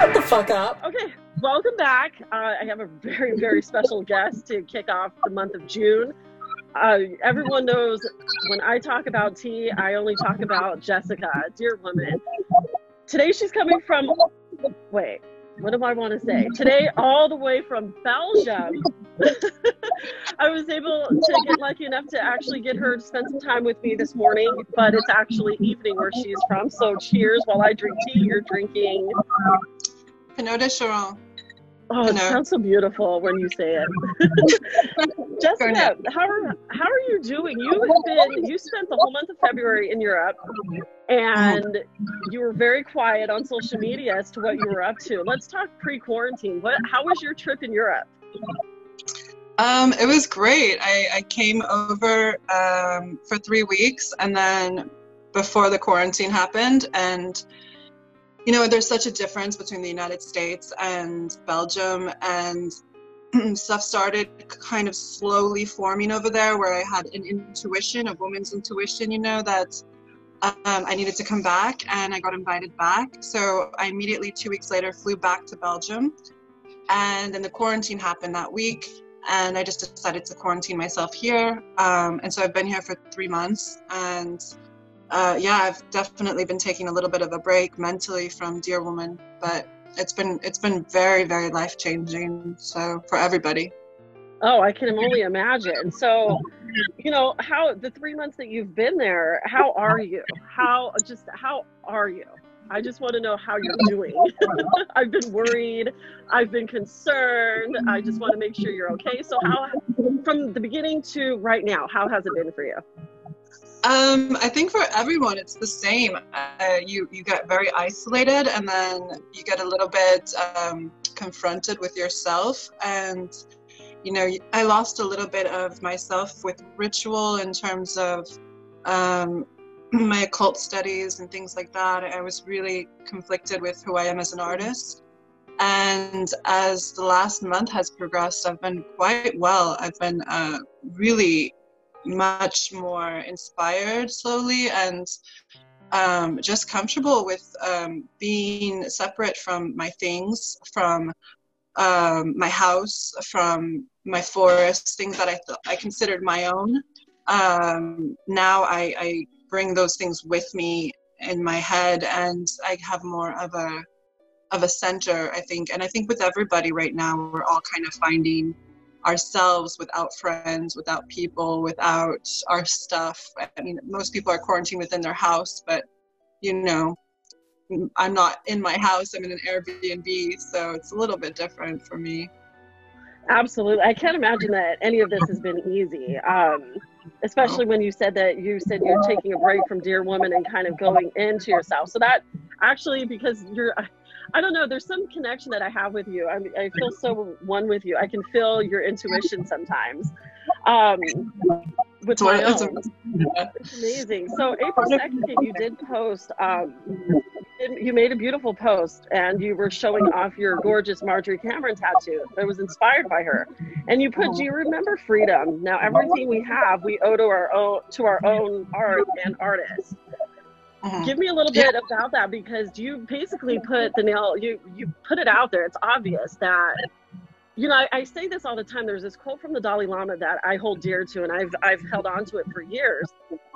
Shut the fuck up. Okay, welcome back. Uh, I have a very, very special guest to kick off the month of June. Uh, everyone knows when I talk about tea, I only talk about Jessica, dear woman. Today she's coming from, wait, what do I want to say? Today, all the way from Belgium. I was able to get lucky enough to actually get her to spend some time with me this morning, but it's actually evening where she's from. So cheers while I drink tea. You're drinking. Pinot de. Oh, it sounds so beautiful when you say it. Jessica, how are how are you doing? You have been you spent the whole month of February in Europe, and you were very quiet on social media as to what you were up to. Let's talk pre-quarantine. What how was your trip in Europe? Um, it was great. I, I came over um, for three weeks, and then before the quarantine happened, and you know, there's such a difference between the United States and Belgium, and stuff started kind of slowly forming over there where I had an intuition, a woman's intuition, you know, that um, I needed to come back and I got invited back. So I immediately, two weeks later, flew back to Belgium. And then the quarantine happened that week. And I just decided to quarantine myself here. Um, and so I've been here for three months. And uh, yeah, I've definitely been taking a little bit of a break mentally from Dear Woman, but it's been it's been very very life changing. So for everybody. Oh, I can only imagine. So, you know, how the three months that you've been there, how are you? How just how are you? I just want to know how you're doing. I've been worried. I've been concerned. I just want to make sure you're okay. So, how, from the beginning to right now, how has it been for you? Um, I think for everyone, it's the same. Uh, you you get very isolated, and then you get a little bit um, confronted with yourself. And you know, I lost a little bit of myself with ritual in terms of um, my occult studies and things like that. I was really conflicted with who I am as an artist. And as the last month has progressed, I've been quite well. I've been uh, really much more inspired slowly and um, just comfortable with um, being separate from my things, from um, my house, from my forest, things that I th- I considered my own. Um, now I, I bring those things with me in my head, and I have more of a of a center. I think, and I think with everybody right now, we're all kind of finding ourselves without friends, without people, without our stuff. I mean, most people are quarantined within their house, but you know, I'm not in my house, I'm in an Airbnb, so it's a little bit different for me. Absolutely. I can't imagine that any of this has been easy. Um, especially when you said that you said you're taking a break from Dear Woman and kind of going into yourself. So that actually, because you're, I don't know. There's some connection that I have with you. I, I feel so one with you. I can feel your intuition sometimes. Um, with my own. It's amazing. So April second, you did post. Um, you made a beautiful post, and you were showing off your gorgeous Marjorie Cameron tattoo that was inspired by her. And you put, "Do you remember freedom?" Now everything we have, we owe to our own to our own art and artists. Mm-hmm. Give me a little bit yeah. about that because you basically put the nail you you put it out there. It's obvious that you know I, I, say this all the time. There's this quote from the Dalai Lama that I hold dear to, and I've I've held on to it for years.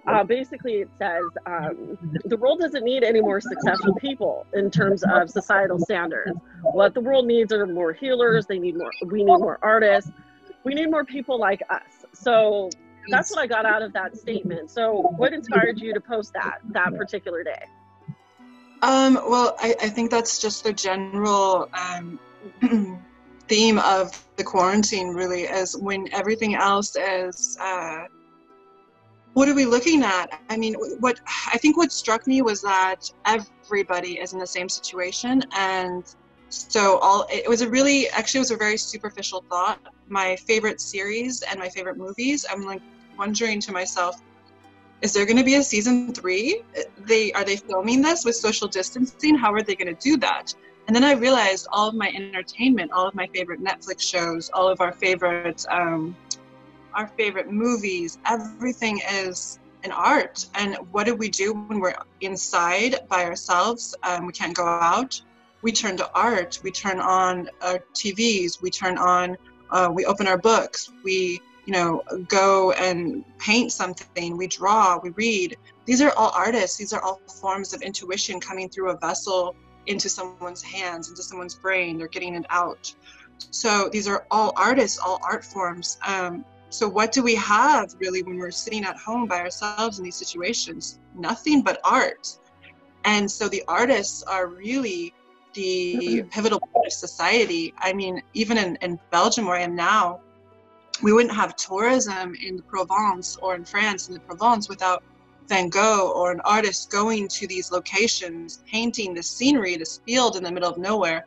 Uh, basically, it says um, the world doesn't need any more successful people in terms of societal standards. What the world needs are more healers. They need more. We need more artists. We need more people like us. So that's what I got out of that statement. So, what inspired you to post that that particular day? Um, well, I, I think that's just the general um, theme of the quarantine, really, is when everything else is. Uh, what are we looking at? I mean, what I think what struck me was that everybody is in the same situation, and so all it was a really actually it was a very superficial thought. My favorite series and my favorite movies. I'm like wondering to myself, is there going to be a season three? They are they filming this with social distancing? How are they going to do that? And then I realized all of my entertainment, all of my favorite Netflix shows, all of our favorite um, our favorite movies, everything is an art. And what do we do when we're inside by ourselves? Um, we can't go out. we turn to art. We turn on our TVs. We turn on. Uh, we open our books. We you know go and paint something. We draw. We read. These are all artists. These are all forms of intuition coming through a vessel into someone's hands, into someone's brain. They're getting it out. So these are all artists, all art forms. Um, so what do we have really when we're sitting at home by ourselves in these situations? Nothing but art. And so the artists are really the mm-hmm. pivotal part of society. I mean, even in, in Belgium where I am now, we wouldn't have tourism in the Provence or in France in the Provence without Van Gogh or an artist going to these locations, painting this scenery, this field in the middle of nowhere,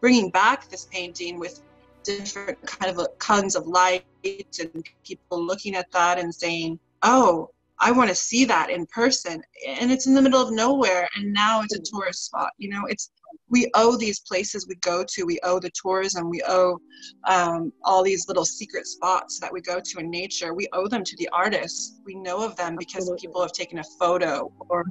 bringing back this painting with different kind of uh, kinds of light and people looking at that and saying, "Oh, I want to see that in person." And it's in the middle of nowhere, and now it's a tourist spot. You know, it's we owe these places we go to. We owe the tourism. We owe um, all these little secret spots that we go to in nature. We owe them to the artists. We know of them because Absolutely. people have taken a photo or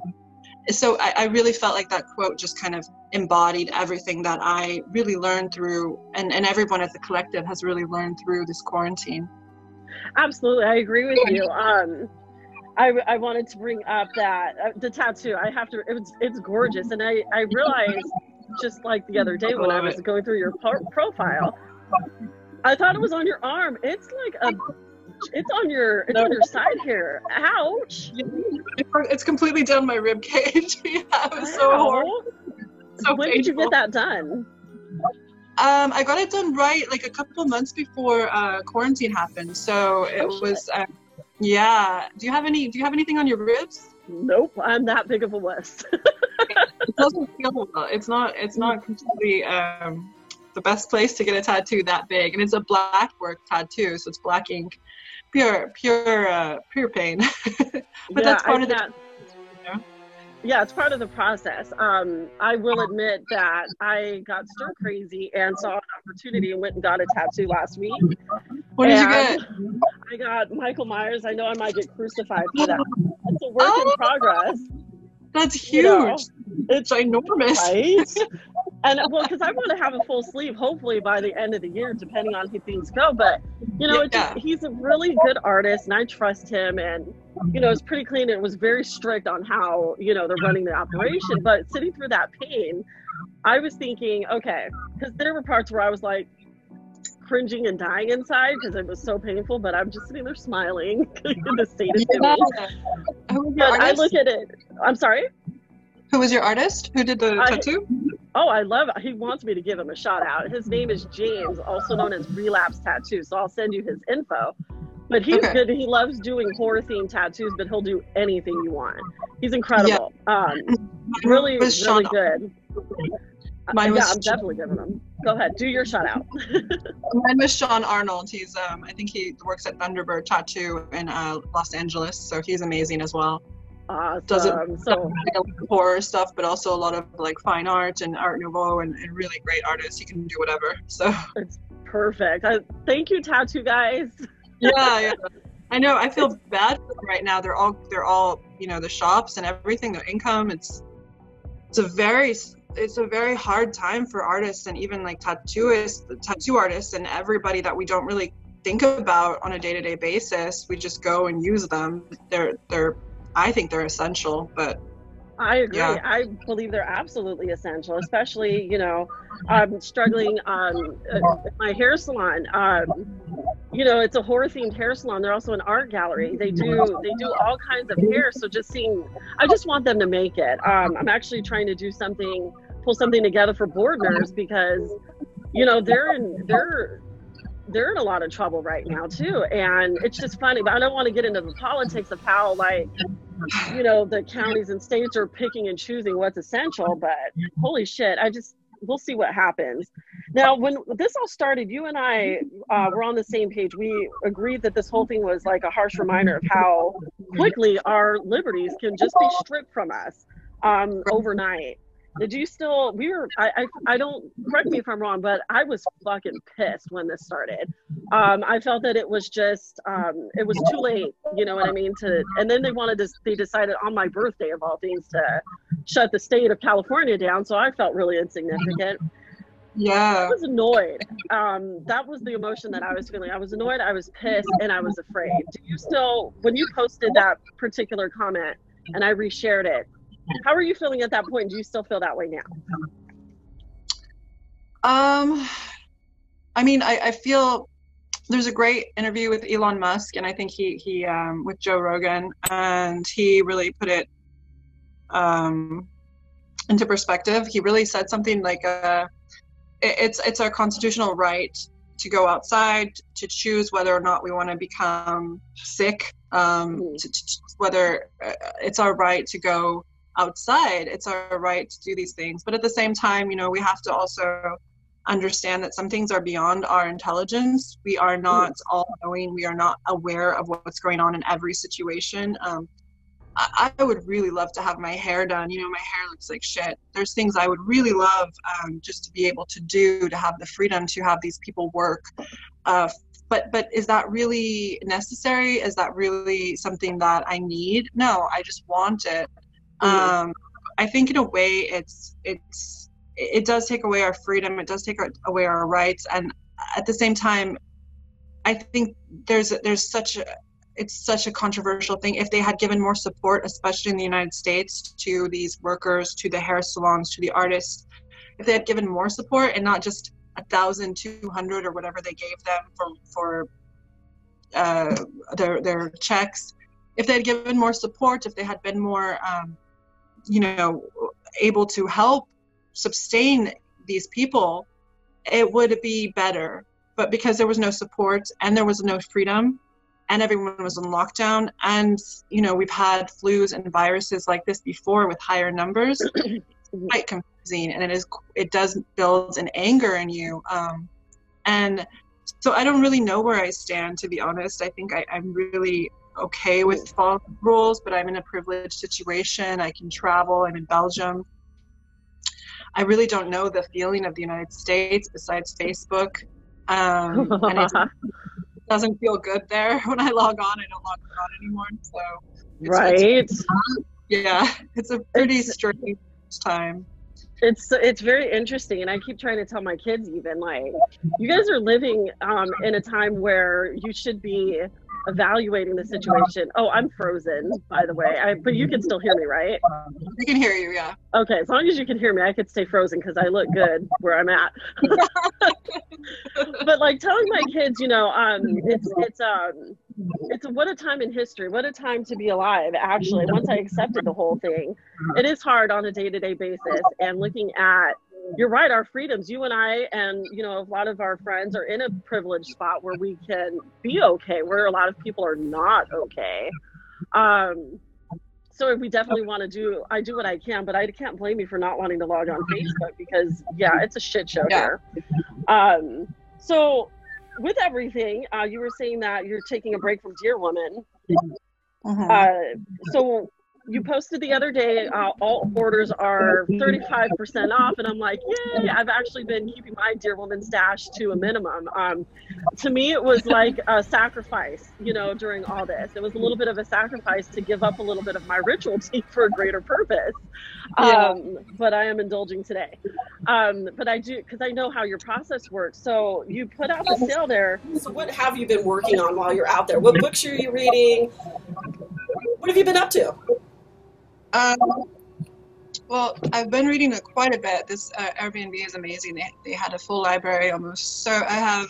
so I, I, really felt like that quote just kind of embodied everything that I really learned through, and, and everyone at the collective has really learned through this quarantine. Absolutely, I agree with you. Um, I, I wanted to bring up that uh, the tattoo. I have to. It was, it's gorgeous, and I I realized just like the other day when I was going through your profile, I thought it was on your arm. It's like a it's on your it's no. on your side here. Ouch! It's completely down my rib cage. yeah, it was so horrible. So when painful. did you get that done? Um, I got it done right like a couple months before uh, quarantine happened. So it oh, was, uh, yeah. Do you have any? Do you have anything on your ribs? Nope, I'm that big of a wuss. it doesn't feel well. It's not. It's not completely um, the best place to get a tattoo that big, and it's a black work tattoo, so it's black ink pure, pure, uh, pure pain. but yeah, that's part I of the. Yeah, it's part of the process. Um, I will admit that I got stir crazy and saw an opportunity and went and got a tattoo last week. What did you get? I got Michael Myers. I know I might get crucified for that. It's a work oh, in progress. That's huge. You know, it's enormous. Right? and well, because I want to have a full sleeve, hopefully by the end of the year, depending on how things go. But you know, yeah. just, he's a really good artist, and I trust him. And you know, it's pretty clean. It was very strict on how you know they're running the operation. But sitting through that pain, I was thinking, okay, because there were parts where I was like cringing and dying inside because it was so painful. But I'm just sitting there smiling in the state of yeah. But I look at it. I'm sorry. Who was your artist? Who did the tattoo? Oh, I love it. He wants me to give him a shout out. His name is James, also known as Relapse Tattoo. So I'll send you his info. But he's okay. good. He loves doing horror themed tattoos, but he'll do anything you want. He's incredible. Yeah. Um, really, really good. Mine yeah, I'm definitely giving him. Go ahead, do your shout out. Mine was Sean Arnold. He's um, I think he works at Thunderbird Tattoo in uh, Los Angeles, so he's amazing as well. Awesome. Does it so horror stuff, but also a lot of like fine art and Art Nouveau and, and really great artists. He can do whatever. So it's perfect. I, thank you, tattoo guys. yeah, yeah. I know. I feel bad for them right now. They're all they're all you know the shops and everything. Their income. It's it's a very it's a very hard time for artists and even like tattooists, tattoo artists, and everybody that we don't really think about on a day-to-day basis. We just go and use them. They're they're I think they're essential, but I agree. Yeah. I believe they're absolutely essential, especially, you know, I'm struggling um, my hair salon. Um, you know, it's a horror themed hair salon. They're also an art gallery. They do they do all kinds of hair. So just seeing, I just want them to make it. Um, I'm actually trying to do something, pull something together for Boardners because, you know, they're in they're they're in a lot of trouble right now too. And it's just funny but i don't want to get into the politics of how like you know the counties and states are picking and choosing what's essential but holy shit i just we'll see what happens. Now when this all started you and i uh, were on the same page. We agreed that this whole thing was like a harsh reminder of how quickly our liberties can just be stripped from us um, overnight did you still we were I, I i don't correct me if i'm wrong but i was fucking pissed when this started. Um i felt that it was just um it was too late you know what i mean to and then they wanted to they decided on my birthday of all things to shut the state of california down so i felt really insignificant. Yeah. I was annoyed. Um that was the emotion that i was feeling. I was annoyed i was pissed and i was afraid. Do you still when you posted that particular comment and i reshared it how are you feeling at that point? Do you still feel that way now? Um, I mean, I, I feel there's a great interview with Elon Musk, and I think he he um, with Joe Rogan, and he really put it um, into perspective. He really said something like, uh, it, "It's it's our constitutional right to go outside to choose whether or not we want to become sick, um, mm. to, to, whether uh, it's our right to go outside it's our right to do these things. But at the same time you know we have to also understand that some things are beyond our intelligence. We are not all knowing. We are not aware of what's going on in every situation. Um, I, I, would really love to have my hair done. You know my hair looks like shit. There's things i would really love um, just to be able to do to have the freedom to have these people work. Uh, but but is that really necessary? Is that really something that i need? No i just want it um, I think in a way it's it's it does take away our freedom. It does take away our rights, and at the same time, I think there's there's such a it's such a controversial thing. If they had given more support, especially in the United States, to these workers, to the hair salons, to the artists, if they had given more support and not just a thousand, two hundred, or whatever they gave them for for uh, their their checks, if they had given more support, if they had been more um, you know able to help sustain these people it would be better. But because there was no support and there was no freedom and everyone was in lockdown and you know we've had flus and viruses like this before with higher numbers it's quite confusing and it is it does build an anger in you um, and so i don't really know where i stand to be honest. I think I, i'm really okay with following rules, but I'm in a privileged situation. I can travel. I'm in Belgium. I really don't know the feeling of the United States besides Facebook. Um, and it doesn't feel good there. When I log on, I don't log on anymore. So, right. It's, yeah, it's a pretty it's, strange time. It's it's very interesting, and I keep trying to tell my kids even like, you guys are living um, in a time where you should be evaluating the situation. Oh, I'm frozen, by the way. I, but you can still hear me, right? I can hear you, yeah. Okay, as long as you can hear me, I could stay frozen because I look good where I'm at. but like telling my kids, you know, um, it's it's um, it's what a time in history. What a time to be alive. Actually, once I accepted the whole thing, it is hard on a day to day basis, and looking at you're right our freedoms you and i and you know a lot of our friends are in a privileged spot where we can be okay where a lot of people are not okay um so we definitely want to do i do what i can but i can't blame you for not wanting to log on facebook because yeah it's a shit show yeah. here um so with everything uh, you were saying that you're taking a break from dear woman mm-hmm. uh, so you posted the other day uh, all orders are 35% off and i'm like yay i've actually been keeping my dear woman stash to a minimum. Um, to me it was like a sacrifice you know during all this. It was a little bit of a sacrifice to give up a little bit of my ritual tea for a greater purpose. Um, yeah. but i am indulging today. Um, but i do because i know how your process works. So you put out the sale there. So what have you been working on while you're out there? What books are you reading? What have you been up to um, well, I've been reading quite a bit. This uh, Airbnb is amazing. They, they had a full library almost. So I have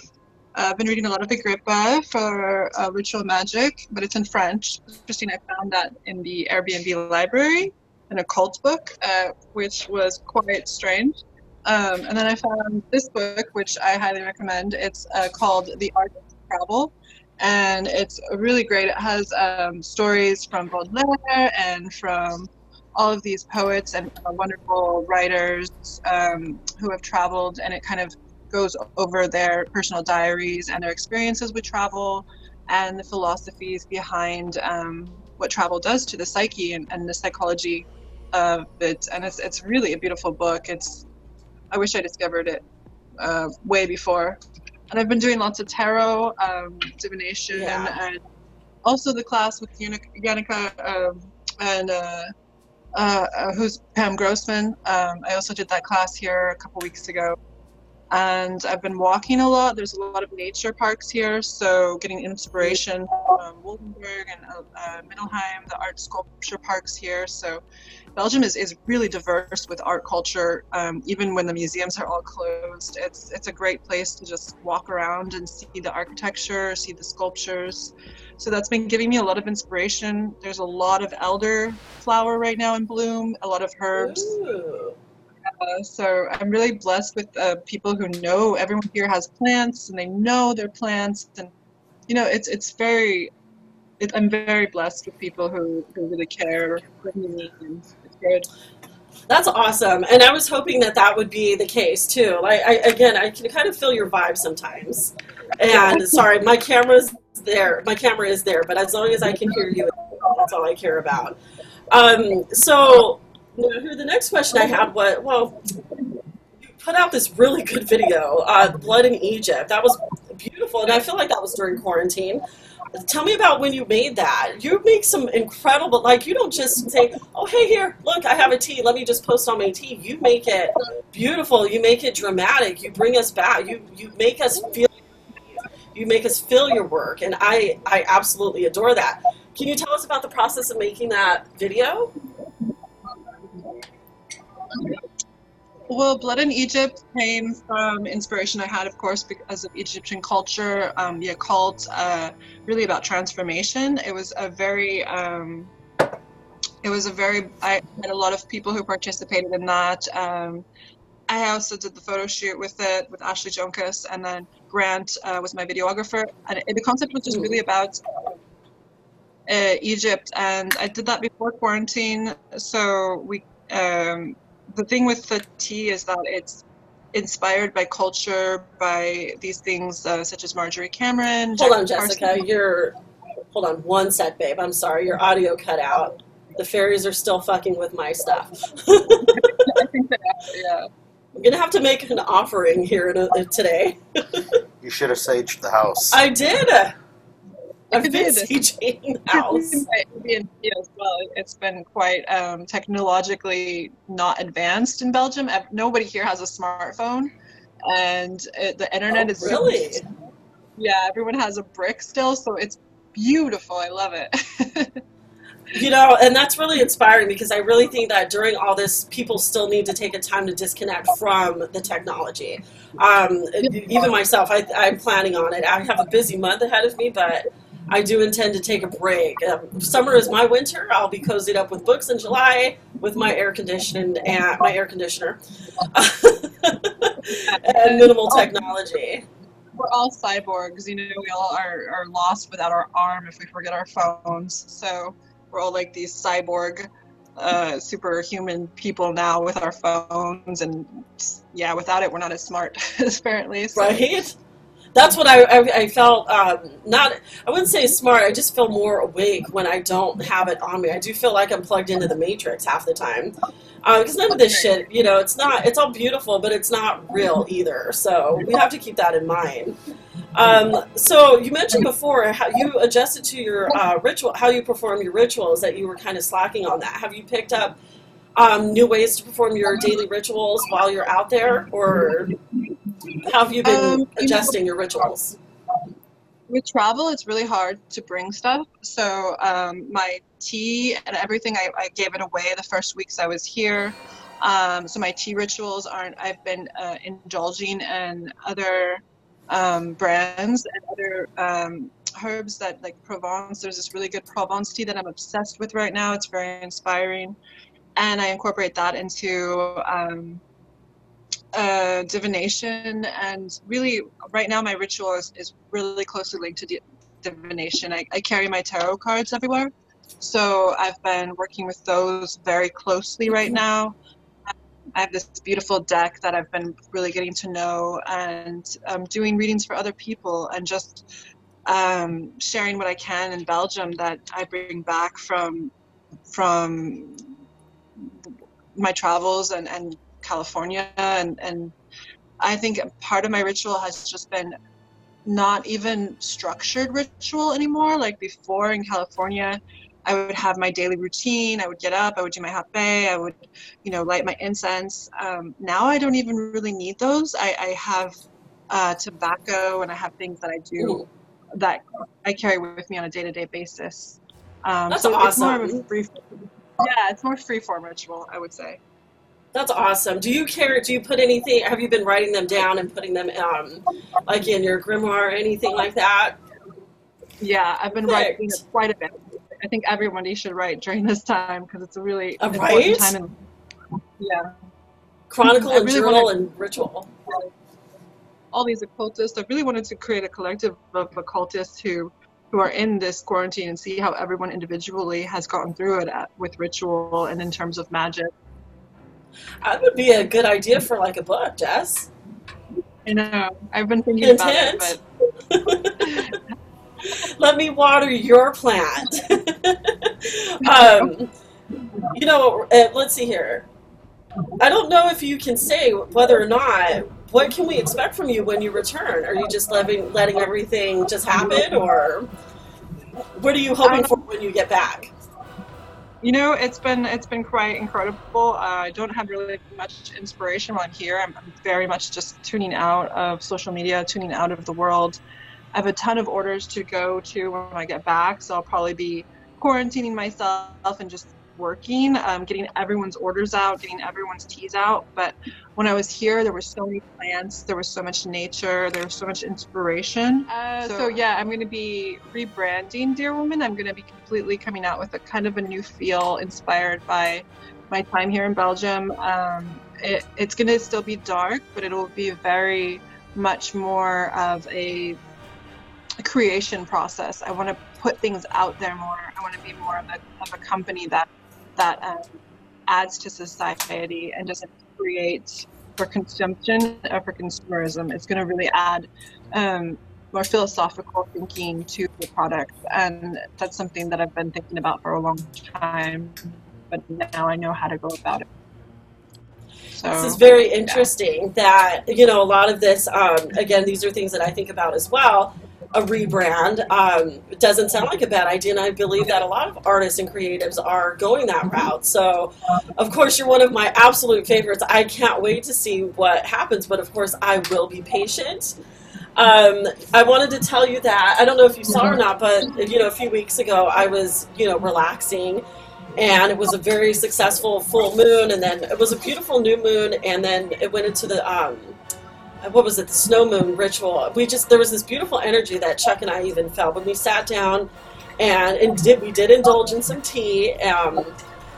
uh, been reading a lot of Agrippa for uh, Ritual Magic, but it's in French. Interesting, I found that in the Airbnb library, an occult book, uh, which was quite strange. Um, and then I found this book, which I highly recommend. It's uh, called The Art of Travel and it's really great. It has um, stories from Baudelaire and from all of these poets and uh, wonderful writers um, who have traveled, and it kind of goes over their personal diaries and their experiences with travel and the philosophies behind um, what travel does to the psyche and, and the psychology of it, and it's it's really a beautiful book. It's I wish I discovered it uh, way before. And I've been doing lots of tarot, um, divination, Yeah. and also the class with Yannick- Yannicka um, and uh, uh, uh, who's Pam Grossman. Um, I also did that class here a couple weeks ago. And I've been walking a lot. There's a lot of nature parks here, so getting inspiration from Woldenberg and uh, uh, Middelheim, the art sculpture parks here. So Belgium is, is really diverse with art culture, um, even when the museums are all closed. It's, it's a great place to just walk around and see the architecture, see the sculptures. So that's been giving me a lot of inspiration. There's a lot of elder flower right now in bloom, a lot of herbs. Ooh. Uh, so I'm really blessed with uh, people who know everyone here has plants and they know their plants and you know it's it's very it, I'm very blessed with people who, who really care for me and good. That's awesome, and I was hoping that that would be the case too. Like, I, again, I can kind of feel your vibe sometimes. And sorry, my camera's there. My camera is there, but as long as I can hear you, that's all I care about. Um, so, the next question I had was, well, you put out this really good video, uh, "Blood in Egypt." That was beautiful, and I feel like that was during quarantine. Tell me about when you made that. You make some incredible, like you don't just say, "Oh, hey, here, look, I have a tea. Let me just post on my tea." You make it beautiful. You make it dramatic. You bring us back. You you make us feel. You make us feel your work, and I I absolutely adore that. Can you tell us about the process of making that video? Well, Blood in Egypt came from inspiration I had, of course, because of Egyptian culture, um, the occult, uh, really about transformation. It was a very, um, it was a very, I had a lot of people who participated in that. Um, I also did the photo shoot with it with Ashley Jonkus, and then Grant uh, was my videographer. And it, the concept was just really about uh, Egypt, and I did that before quarantine. So we, um, the thing with the tea is that it's inspired by culture, by these things uh, such as Marjorie Cameron. Hold on, Jessica. Parsons. You're hold on one sec, babe. I'm sorry, your audio cut out. The fairies are still fucking with my stuff. I think that, yeah. I'm gonna have to make an offering here in a, today. You should have saged the house. I did. I've been the house. Airbnb as well. It's been quite um, technologically not advanced in Belgium. Nobody here has a smartphone, and it, the internet Oh, is really? yeah. Everyone has a brick still, so it's beautiful. I love it. You know, and that's really inspiring because I really think that during all this, people still need to take a time to disconnect from the technology. Um, even myself, I, I'm planning on it. I have a busy month ahead of me, but I do intend to take a break. Um, summer is my winter. I'll be cozied up with books in July with my air conditioned and my air conditioner and minimal technology. We're all cyborgs, you know. We all are, are lost without our arm if we forget our phones. So we're all like these cyborg, uh, superhuman people now with our phones, and yeah, without it, we're not as smart apparently. So. right? That's what I, I, I felt. Um, not, I wouldn't say smart. I just feel more awake when I don't have it on me. I do feel like I'm plugged into the matrix half the time, because none of this shit, you know, it's not. It's all beautiful, but it's not real either. So we have to keep that in mind. Um, so you mentioned before how you adjusted to your uh, ritual, how you perform your rituals. That you were kind of slacking on that. Have you picked up um, new ways to perform your daily rituals while you're out there, or how have you been Um, you know- adjusting your rituals? with travel, it's really hard to bring stuff. So um, my tea and everything, I, I gave it away the first weeks I was here. Um, so my tea rituals aren't. I've been uh, indulging in other um, brands and other um, herbs that like Provence. There's this really good Provence tea that I'm obsessed with right now. It's very inspiring, and I incorporate that into. Um, uh, divination and really right now my ritual is, is really closely linked to di- divination. I, I carry my tarot cards everywhere so i've been working with those very closely right now. I have this beautiful deck that i've been really getting to know and um, doing readings for other people and just um, sharing what i can in belgium that i bring back from from my travels and, and California and, and I think part of my ritual has just been not even structured ritual anymore. Like before in California, I would have my daily routine. I would get up, I would do my hape, I would, you know, light my incense. Um, now I don't even really need those. I, I have uh, tobacco and I have things that I do that I carry with me on a day to day basis. Um, That's so it's more of awesome. a free, yeah, it's more free form ritual, I would say. That's awesome. Do you care? Do you put anything? Have you been writing them down and putting them, um, like in your grimoire or anything like that? Yeah, I've been writing quite a bit. I think everybody should write during this time because it's a really Uh, important right? time. In, yeah, Chronicle and really journal wanna- and ritual. all these occultists. I really wanted to create a collective of occultists who who are in this quarantine and see how everyone individually has gotten through it at, with ritual and in terms of magic. That would be a good idea for like a book, Jess. I know I've been thinking Hint, about it, but Let me water your plant. um, you know, uh, let's see here. I don't know if you can say whether or not. What can we expect from you when you return? Are you just letting letting everything just happen, or what are you hoping for when you get back? You know it's been it's been quite incredible. Uh, I don't have really much inspiration while I'm here. I'm, I'm very much just tuning out of social media, tuning out of the world. I have a ton of orders to go to when I get back, so I'll probably be quarantining myself and just working, um, getting everyone's orders out, getting everyone's teas out. But when I was here, there were so many plants, there was so much nature, there was so much inspiration. Uh, so, yeah, I'm going to be rebranding Dear Woman. I'm going to be completely coming out with a kind of a new feel inspired by my time here in Belgium. Um, it, it's going to still be dark, but it will be very much more of a creation process. I want to put things out there more. I want to be more of a, of a company that that um, adds to society and doesn't create for consumption or for consumerism. It's going to really add um, more philosophical thinking to the product, and that's something that I've been thinking about for a long time. But now I know how to go about it. So This is very interesting that, you know, a lot of this, um, again, these are things that I think about as well. A rebrand um, doesn't sound like a bad idea, and I believe that a lot of artists and creatives are going that route. So, of course, you're one of my absolute favorites. I can't wait to see what happens, but of course, I will be patient. Um, I wanted to tell you that I don't know if you saw or not, but you know, a few weeks ago, I was, you know, relaxing and it was a very successful full moon and then it was a beautiful new moon and then it went into the um what was it the snow moon ritual we just there was this beautiful energy that chuck and i even felt when we sat down and, and did we did indulge in some tea um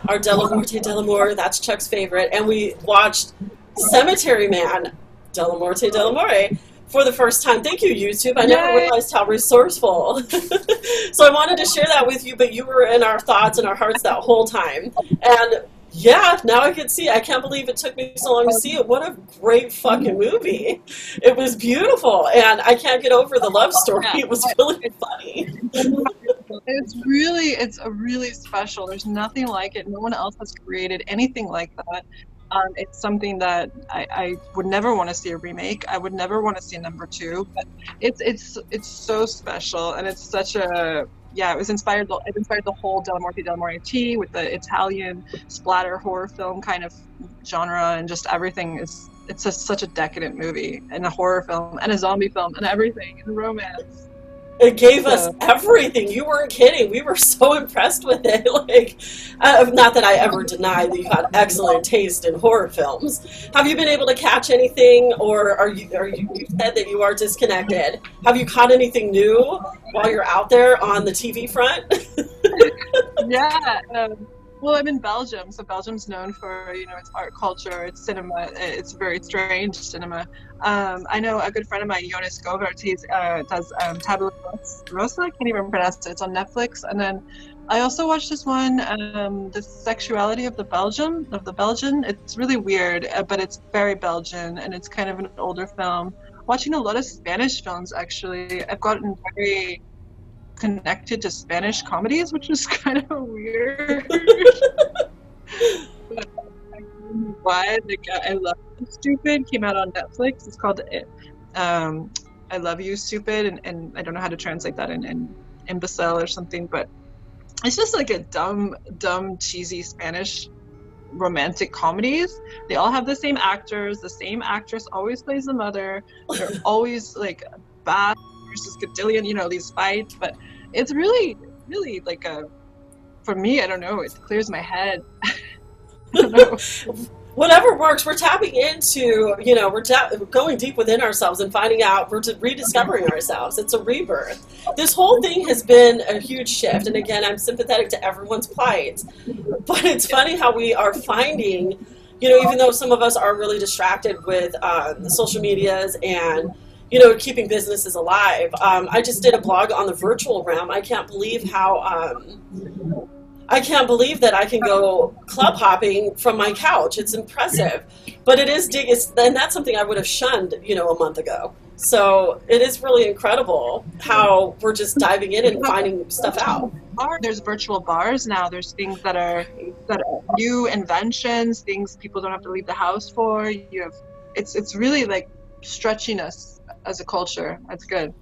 our Dellamorte Dellamore that's chuck's favorite and we watched cemetery man Dellamorte Dellamore for the first time. Thank you, YouTube. I never realized how resourceful. so I wanted to share that with you, but you were in our thoughts and our hearts that whole time. And yeah, now I can see. I can't believe it took me so long to see it. What a great fucking movie! It was beautiful, and I can't get over the love story. It was really funny. It's really, it's a really special. There's nothing like it. No one else has created anything like that. Um, it's something that I, I would never want to see a remake. I would never want to see number two. But it's it's it's so special, and it's such a yeah. It was inspired. the- It inspired the whole Dellamorte Dellamore with the Italian splatter horror film kind of genre, and just everything is. It's just such a decadent movie, and a horror film, and a zombie film, and everything, and romance. It gave us everything. You weren't kidding. We were so impressed with it. Like, uh, not that I ever deny that you had excellent taste in horror films. Have you been able to catch anything, or are you? Are you, you said that you are disconnected. Have you caught anything new while you're out there on the TV front? yeah. Um, well, I'm in Belgium, so Belgium's known for you know its art culture, its cinema. It's very strange cinema. Um, I know a good friend of mine, Jonas Govaerts. He uh, does um, Tabula Rasa. I can't even pronounce it. It's on Netflix. And then I also watched this one, um, the sexuality of the Belgium of the Belgian. It's really weird, uh, but it's very Belgian, and it's kind of an older film. Watching a lot of Spanish films, actually, I've gotten very connected to Spanish comedies, which is kind of weird. but why like I love you, stupid came out on Netflix. It's called um, I love you stupid, and, and I don't know how to translate that in, in imbecile or something, but it's just like a dumb, dumb, cheesy Spanish romantic comedies. They all have the same actors. The same actress always plays the mother. They're always like bad versus Cotillion, you know, these fights. But it's really, really like a, for me, I don't know, it clears my head. Whatever works, we're tapping into, you know, we're ta- going deep within ourselves and finding out, we're rediscovering ourselves. It's a rebirth. This whole thing has been a huge shift. And again, I'm sympathetic to everyone's plight. But it's funny how we are finding, you know, even though some of us are really distracted with uh, the social medias and, you know, keeping businesses alive. Um, I just did a blog on the virtual realm. I can't believe how um, I can't believe that I can go club hopping from my couch. It's impressive, but it is dig. And that's something I would have shunned, you know, a month ago. So it is really incredible how we're just diving in and finding stuff out. There's virtual bars now. There's things that are that are new inventions, things people don't have to leave the house for. You have it's it's really like stretching us as a culture. That's good.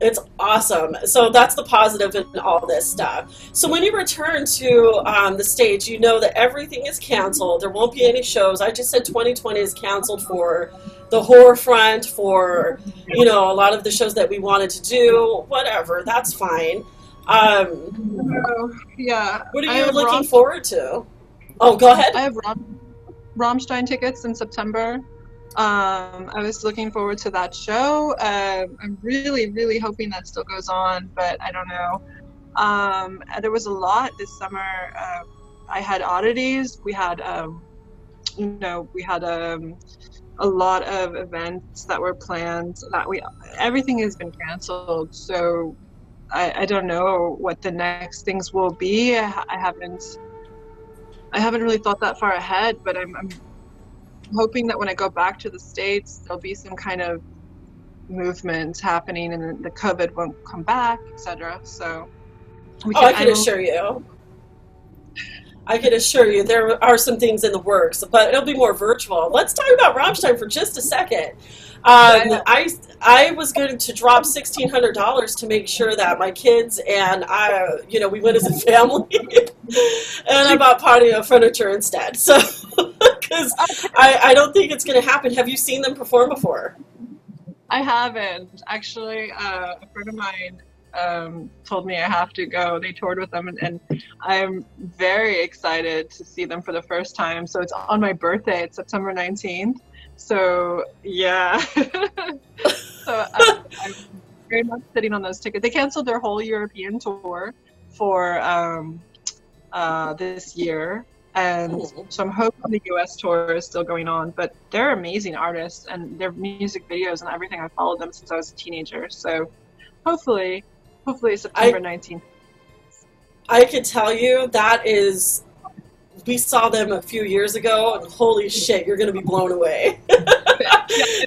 It's awesome. So that's the positive in all this stuff. So when you return to um, the stage, you know that everything is canceled. There won't be any shows. I just said 2020 is canceled for the horror front, for you know a lot of the shows that we wanted to do. Whatever, that's fine. Um, oh, yeah. What are you looking Rom- forward to? Oh, go ahead. I have Rom- Rammstein tickets in September. Um, I was looking forward to that show. Uh, I'm really, really hoping that still goes on, but I don't know. Um, there was a lot this summer. Uh, I had oddities. We had, um, you know, we had um, a lot of events that were planned. That we everything has been canceled. So I, I don't know what the next things will be. I, I haven't. I haven't really thought that far ahead, but I'm, I'm hoping that when I go back to the States, there'll be some kind of movement happening and the COVID won't come back, etc. So, oh, can, I can assure you. I can assure you there are some things in the works, but it'll be more virtual. Let's talk about Rammstein for just a second. Um, I I was going to drop sixteen hundred dollars to make sure that my kids and I, you know, we went as a family, and I bought patio furniture instead. So, because I, I don't think it's going to happen. Have you seen them perform before? I haven't actually. Uh, a friend of mine um, told me I have to go. They toured with them, and, and, I'm very excited to see them for the first time. So it's on my birthday. It's September 19th. So yeah. so I'm, I'm, very much sitting on those tickets. They canceled their whole European tour for um, uh, this year. And mm-hmm. so I'm hoping the US tour is still going on, but they're amazing artists and their music videos and everything. I've followed them since I was a teenager. So hopefully, hopefully September 19th. I can tell you that is we saw them a few years ago, and holy shit, you're going to be blown away.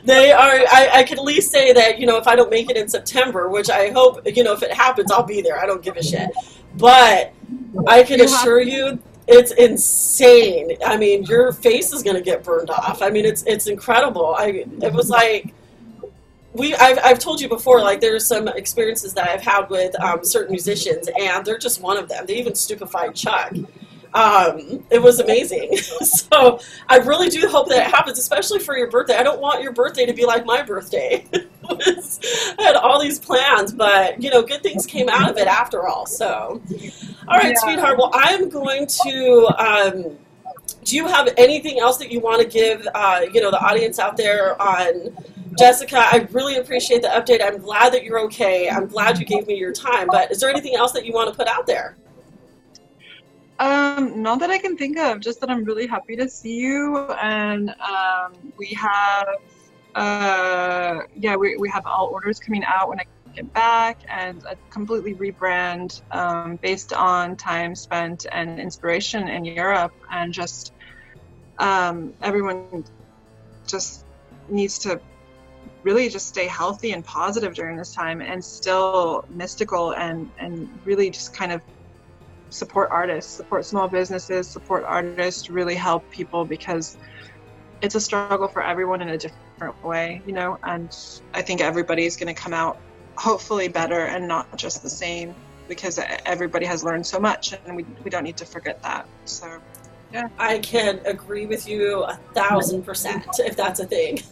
they are. I, I can at least say that you know if I don't make it in September, which I hope you know if it happens, I'll be there. I don't give a shit. But I can assure you, it's insane. I mean, your face is going to get burned off. I mean, it's it's incredible. I it was like we I've, I've told you before like there's some experiences that I've had with um, certain musicians and they're just one of them. They even stupefied Chuck um, it was amazing. so I really do hope that it happens, especially for your birthday. I don't want your birthday to be like my birthday. I had all these plans, but you know, good things came out of it after all. So, all right, yeah. sweetheart. Well, I'm going to. Um, do you have anything else that you want to give, uh, you know, the audience out there on Jessica? I really appreciate the update. I'm glad that you're okay. I'm glad you gave me your time. But is there anything else that you want to put out there? Um, not that I can think of, just that I'm really happy to see you. And um, we have, uh, yeah, we, we have all orders coming out when I get back and a completely rebrand um, based on time spent and inspiration in Europe. And just um, everyone just needs to really just stay healthy and positive during this time and still mystical and, and really just kind of support artists, support small businesses, support artists, really help people because it's a struggle for everyone in a different way, you know, and I think everybody's going to come out hopefully better and not just the same because everybody has learned so much and we, we don't need to forget that. So, yeah. I can agree with you a thousand percent if that's a thing.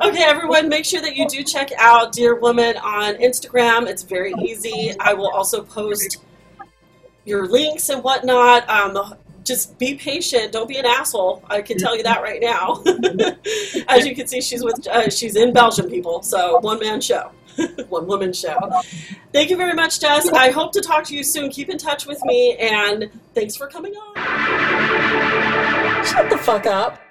okay, everyone, make sure that you do check out Dear Woman on Instagram. It's very easy. I will also post your links and whatnot. Um, just be patient. Don't be an asshole. I can tell you that right now. As you can see, she's with uh, she's in Belgium, people. So one man show, one woman show. Thank you very much, Jess. I hope to talk to you soon. Keep in touch with me, and thanks for coming on. Shut the fuck up.